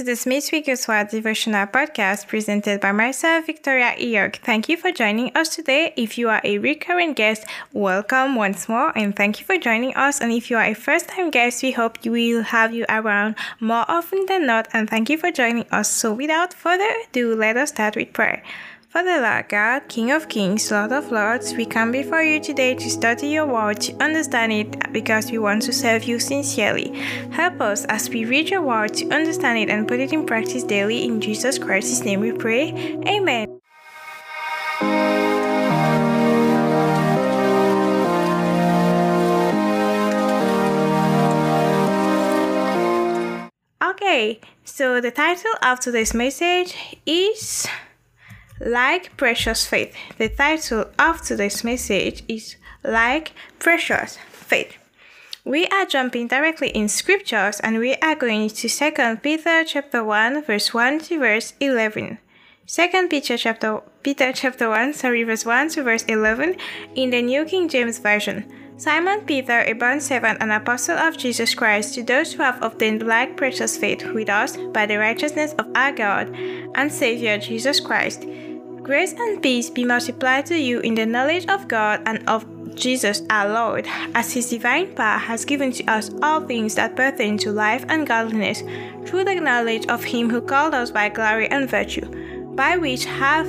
to the Smith Wigglesworth Devotional Podcast presented by myself, Victoria Eyog. Thank you for joining us today. If you are a recurring guest, welcome once more and thank you for joining us. And if you are a first time guest, we hope we will have you around more often than not. And thank you for joining us. So, without further ado, let us start with prayer. Father Lord God, King of Kings, Lord of Lords, we come before you today to study your word, to understand it, because we want to serve you sincerely. Help us as we read your word to understand it and put it in practice daily. In Jesus Christ's name we pray. Amen. Okay, so the title of today's message is like precious faith. The title of today's message is Like Precious Faith. We are jumping directly in scriptures and we are going to 2 Peter chapter 1 verse 1 to verse 11. 2 Peter chapter Peter chapter 1 sorry verse 1 to verse 11 in the New King James Version. Simon Peter, a bond servant and apostle of Jesus Christ, to those who have obtained like precious faith with us by the righteousness of our God and Savior Jesus Christ Grace and peace be multiplied to you in the knowledge of God and of Jesus our Lord, as His divine power has given to us all things that pertain to life and godliness, through the knowledge of Him who called us by glory and virtue, by which have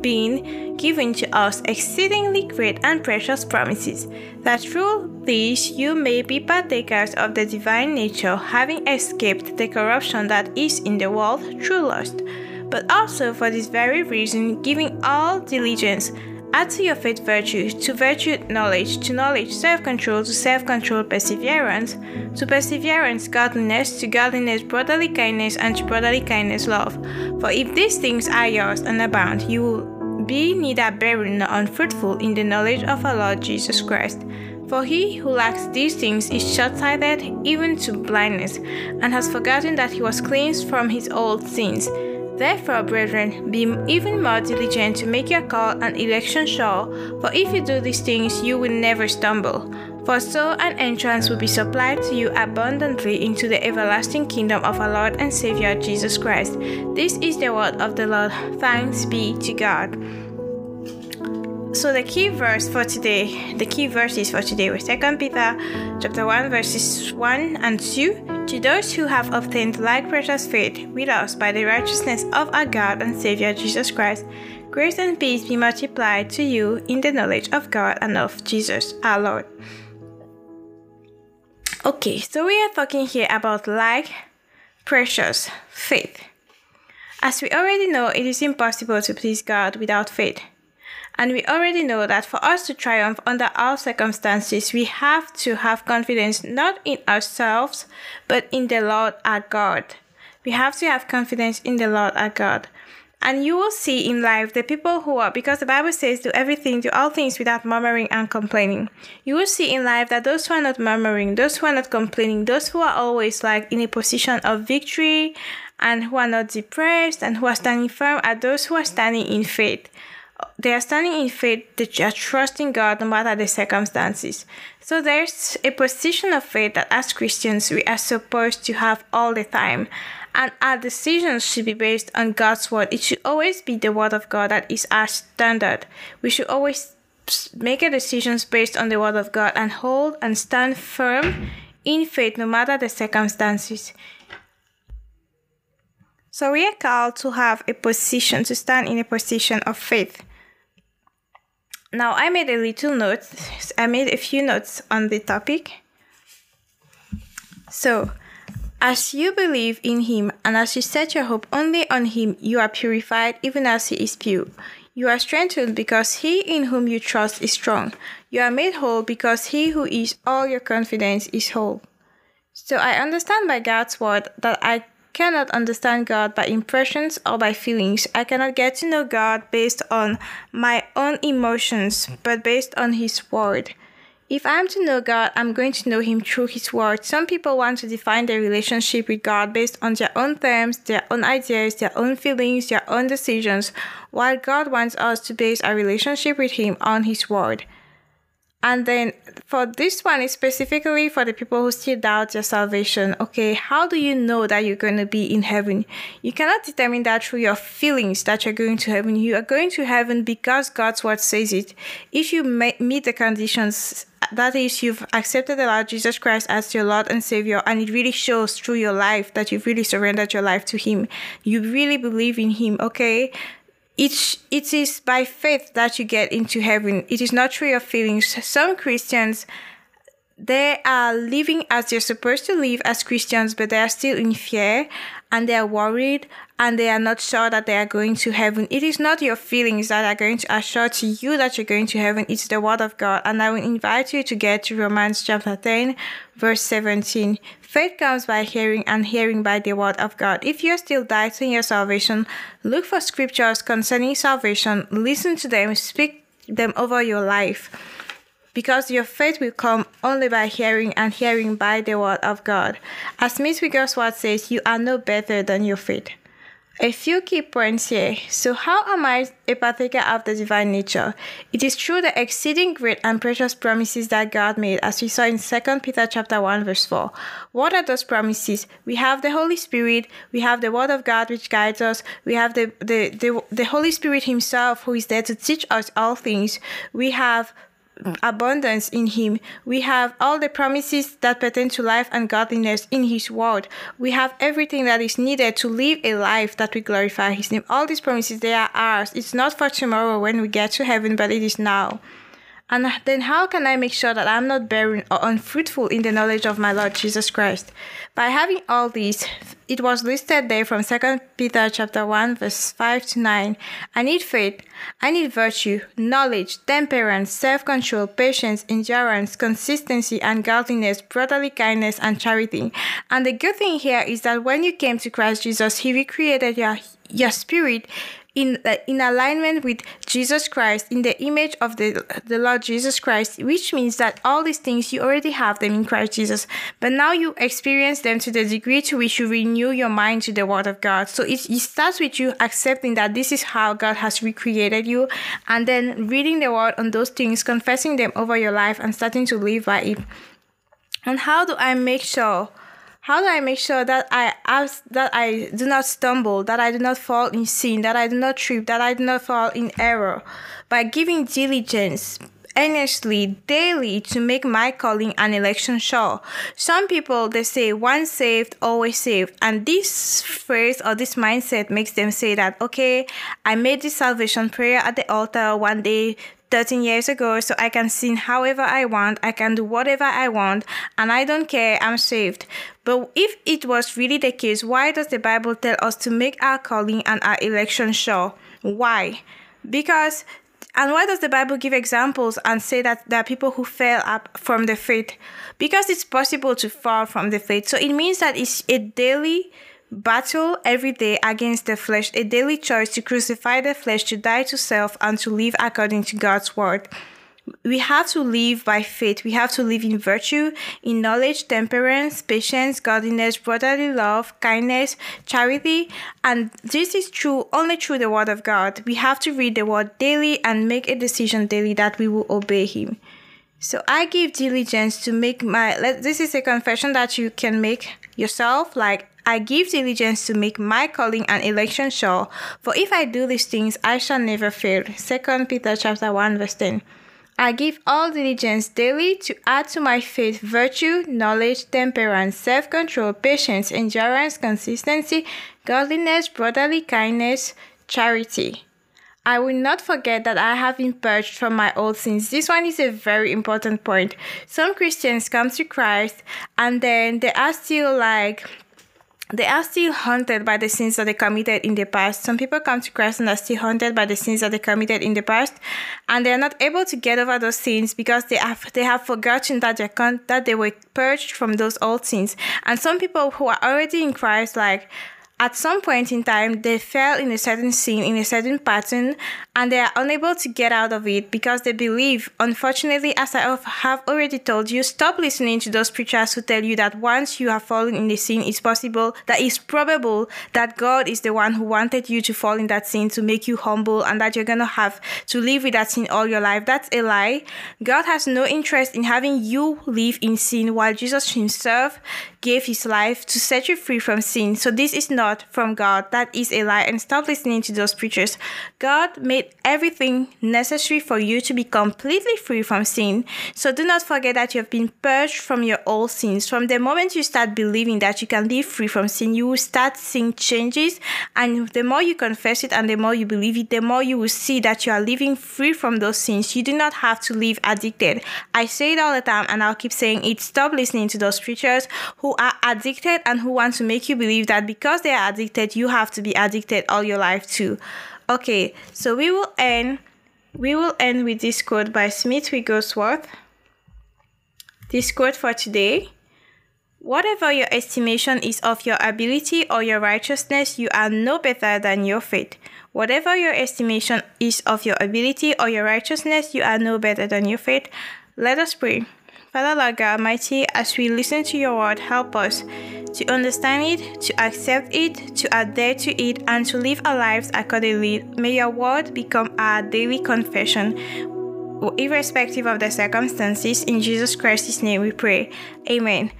been given to us exceedingly great and precious promises, that through these you may be partakers of the divine nature, having escaped the corruption that is in the world through lust but also for this very reason, giving all diligence, add to your faith virtue, to virtue knowledge, to knowledge self control, to self control perseverance, to perseverance godliness, to godliness brotherly kindness, and to brotherly kindness love. For if these things are yours and abound, you will be neither barren nor unfruitful in the knowledge of our Lord Jesus Christ. For he who lacks these things is short sighted even to blindness, and has forgotten that he was cleansed from his old sins. Therefore, brethren, be even more diligent to make your call and election sure, for if you do these things, you will never stumble. For so an entrance will be supplied to you abundantly into the everlasting kingdom of our Lord and Savior Jesus Christ. This is the word of the Lord. Thanks be to God. So the key verse for today, the key verses for today were 2 Peter chapter 1 verses 1 and 2. To those who have obtained like precious faith with us by the righteousness of our God and Savior Jesus Christ, grace and peace be multiplied to you in the knowledge of God and of Jesus our Lord. Okay, so we are talking here about like precious faith. As we already know, it is impossible to please God without faith. And we already know that for us to triumph under all circumstances, we have to have confidence not in ourselves, but in the Lord our God. We have to have confidence in the Lord our God. And you will see in life the people who are, because the Bible says, do everything, do all things without murmuring and complaining. You will see in life that those who are not murmuring, those who are not complaining, those who are always like in a position of victory and who are not depressed and who are standing firm are those who are standing in faith they are standing in faith, they are trusting God no matter the circumstances. So there's a position of faith that as Christians we are supposed to have all the time. And our decisions should be based on God's word. It should always be the word of God that is our standard. We should always make our decisions based on the word of God and hold and stand firm in faith no matter the circumstances. So we are called to have a position, to stand in a position of faith. Now, I made a little note, I made a few notes on the topic. So, as you believe in Him and as you set your hope only on Him, you are purified even as He is pure. You are strengthened because He in whom you trust is strong. You are made whole because He who is all your confidence is whole. So I understand by God's word that I cannot understand God by impressions or by feelings. I cannot get to know God based on my own emotions, but based on His Word. If I'm to know God, I'm going to know Him through His Word. Some people want to define their relationship with God based on their own terms, their own ideas, their own feelings, their own decisions, while God wants us to base our relationship with Him on His Word. And then for this one specifically for the people who still doubt your salvation. Okay, how do you know that you're going to be in heaven? You cannot determine that through your feelings that you're going to heaven. You are going to heaven because God's word says it. If you meet the conditions, that is, you've accepted the Lord Jesus Christ as your Lord and Savior, and it really shows through your life that you've really surrendered your life to Him. You really believe in Him, okay? It, it is by faith that you get into heaven. It is not through your feelings. Some Christians, they are living as they're supposed to live as Christians, but they are still in fear and they are worried and they are not sure that they are going to heaven. It is not your feelings that are going to assure to you that you're going to heaven. It's the word of God. And I will invite you to get to Romans chapter 10, verse 17. Faith comes by hearing, and hearing by the word of God. If you're still doubting your salvation, look for scriptures concerning salvation, listen to them, speak them over your life. Because your faith will come only by hearing, and hearing by the word of God. As Smith Wigglesworth says, you are no better than your faith. A few key points here. So, how am I a partaker of the divine nature? It is through the exceeding great and precious promises that God made, as we saw in 2 Peter chapter 1, verse 4. What are those promises? We have the Holy Spirit, we have the Word of God which guides us, we have the, the, the, the Holy Spirit Himself who is there to teach us all things. We have abundance in Him. We have all the promises that pertain to life and godliness in His Word. We have everything that is needed to live a life that we glorify His name. All these promises, they are ours. It's not for tomorrow when we get to heaven, but it is now. And then how can I make sure that I'm not barren or uh, unfruitful in the knowledge of my Lord Jesus Christ? By having all these, it was listed there from 2 Peter chapter 1 verse 5 to 9. I need faith, I need virtue, knowledge, temperance, self-control, patience, endurance, consistency, and godliness, brotherly kindness, and charity. And the good thing here is that when you came to Christ Jesus, He recreated your your spirit in uh, in alignment with Jesus Christ, in the image of the the Lord Jesus Christ, which means that all these things you already have them in Christ Jesus, but now you experience them to the degree to which you renew your mind to the Word of God. So it, it starts with you accepting that this is how God has recreated you, and then reading the Word on those things, confessing them over your life, and starting to live by it. And how do I make sure? How do I make sure that I that I do not stumble, that I do not fall in sin, that I do not trip, that I do not fall in error? By giving diligence, earnestly daily to make my calling and election sure. Some people they say once saved, always saved. And this phrase or this mindset makes them say that okay, I made this salvation prayer at the altar one day 13 years ago, so I can sin however I want, I can do whatever I want, and I don't care, I'm saved. But if it was really the case, why does the Bible tell us to make our calling and our election sure? Why? Because and why does the Bible give examples and say that there are people who fell up from the faith? Because it's possible to fall from the faith. So it means that it's a daily battle every day against the flesh, a daily choice to crucify the flesh, to die to self, and to live according to God's word. We have to live by faith. We have to live in virtue, in knowledge, temperance, patience, godliness, brotherly love, kindness, charity. And this is true only through the Word of God. We have to read the Word daily and make a decision daily that we will obey Him. So I give diligence to make my. This is a confession that you can make yourself. Like I give diligence to make my calling and election sure, for if I do these things, I shall never fail. 2 Peter chapter 1 verse 10. I give all diligence daily to add to my faith virtue, knowledge, temperance, self-control, patience, endurance, consistency, godliness, brotherly kindness, charity. I will not forget that I have been purged from my old sins. This one is a very important point. Some Christians come to Christ and then they are still like they are still haunted by the sins that they committed in the past. Some people come to Christ and are still haunted by the sins that they committed in the past, and they are not able to get over those sins because they have they have forgotten that they con- that they were purged from those old sins. And some people who are already in Christ, like at some point in time they fell in a certain sin in a certain pattern and they are unable to get out of it because they believe unfortunately as i have already told you stop listening to those preachers who tell you that once you have fallen in the sin it's possible that it's probable that god is the one who wanted you to fall in that sin to make you humble and that you're going to have to live with that sin all your life that's a lie god has no interest in having you live in sin while jesus himself gave his life to set you free from sin. So this is not from God. That is a lie. And stop listening to those preachers. God made everything necessary for you to be completely free from sin. So do not forget that you have been purged from your old sins. From the moment you start believing that you can live free from sin, you will start seeing changes. And the more you confess it and the more you believe it, the more you will see that you are living free from those sins. You do not have to live addicted. I say it all the time and I'll keep saying it. Stop listening to those preachers who are addicted and who want to make you believe that because they addicted, you have to be addicted all your life too. Okay, so we will end we will end with this quote by Smith Wigglesworth. This quote for today. Whatever your estimation is of your ability or your righteousness, you are no better than your faith. Whatever your estimation is of your ability or your righteousness, you are no better than your faith. Let us pray. Father Lord God Almighty, as we listen to your word, help us to understand it, to accept it, to adhere to it, and to live our lives accordingly. May your word become our daily confession, irrespective of the circumstances. In Jesus Christ's name we pray. Amen.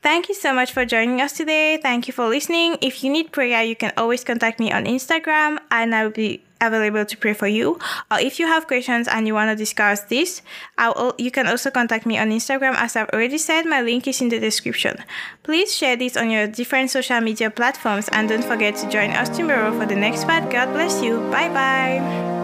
Thank you so much for joining us today. Thank you for listening. If you need prayer, you can always contact me on Instagram and I'll be available to pray for you. Or if you have questions and you want to discuss this, I'll, you can also contact me on Instagram. As I've already said, my link is in the description. Please share this on your different social media platforms and don't forget to join us tomorrow for the next part. God bless you. Bye bye.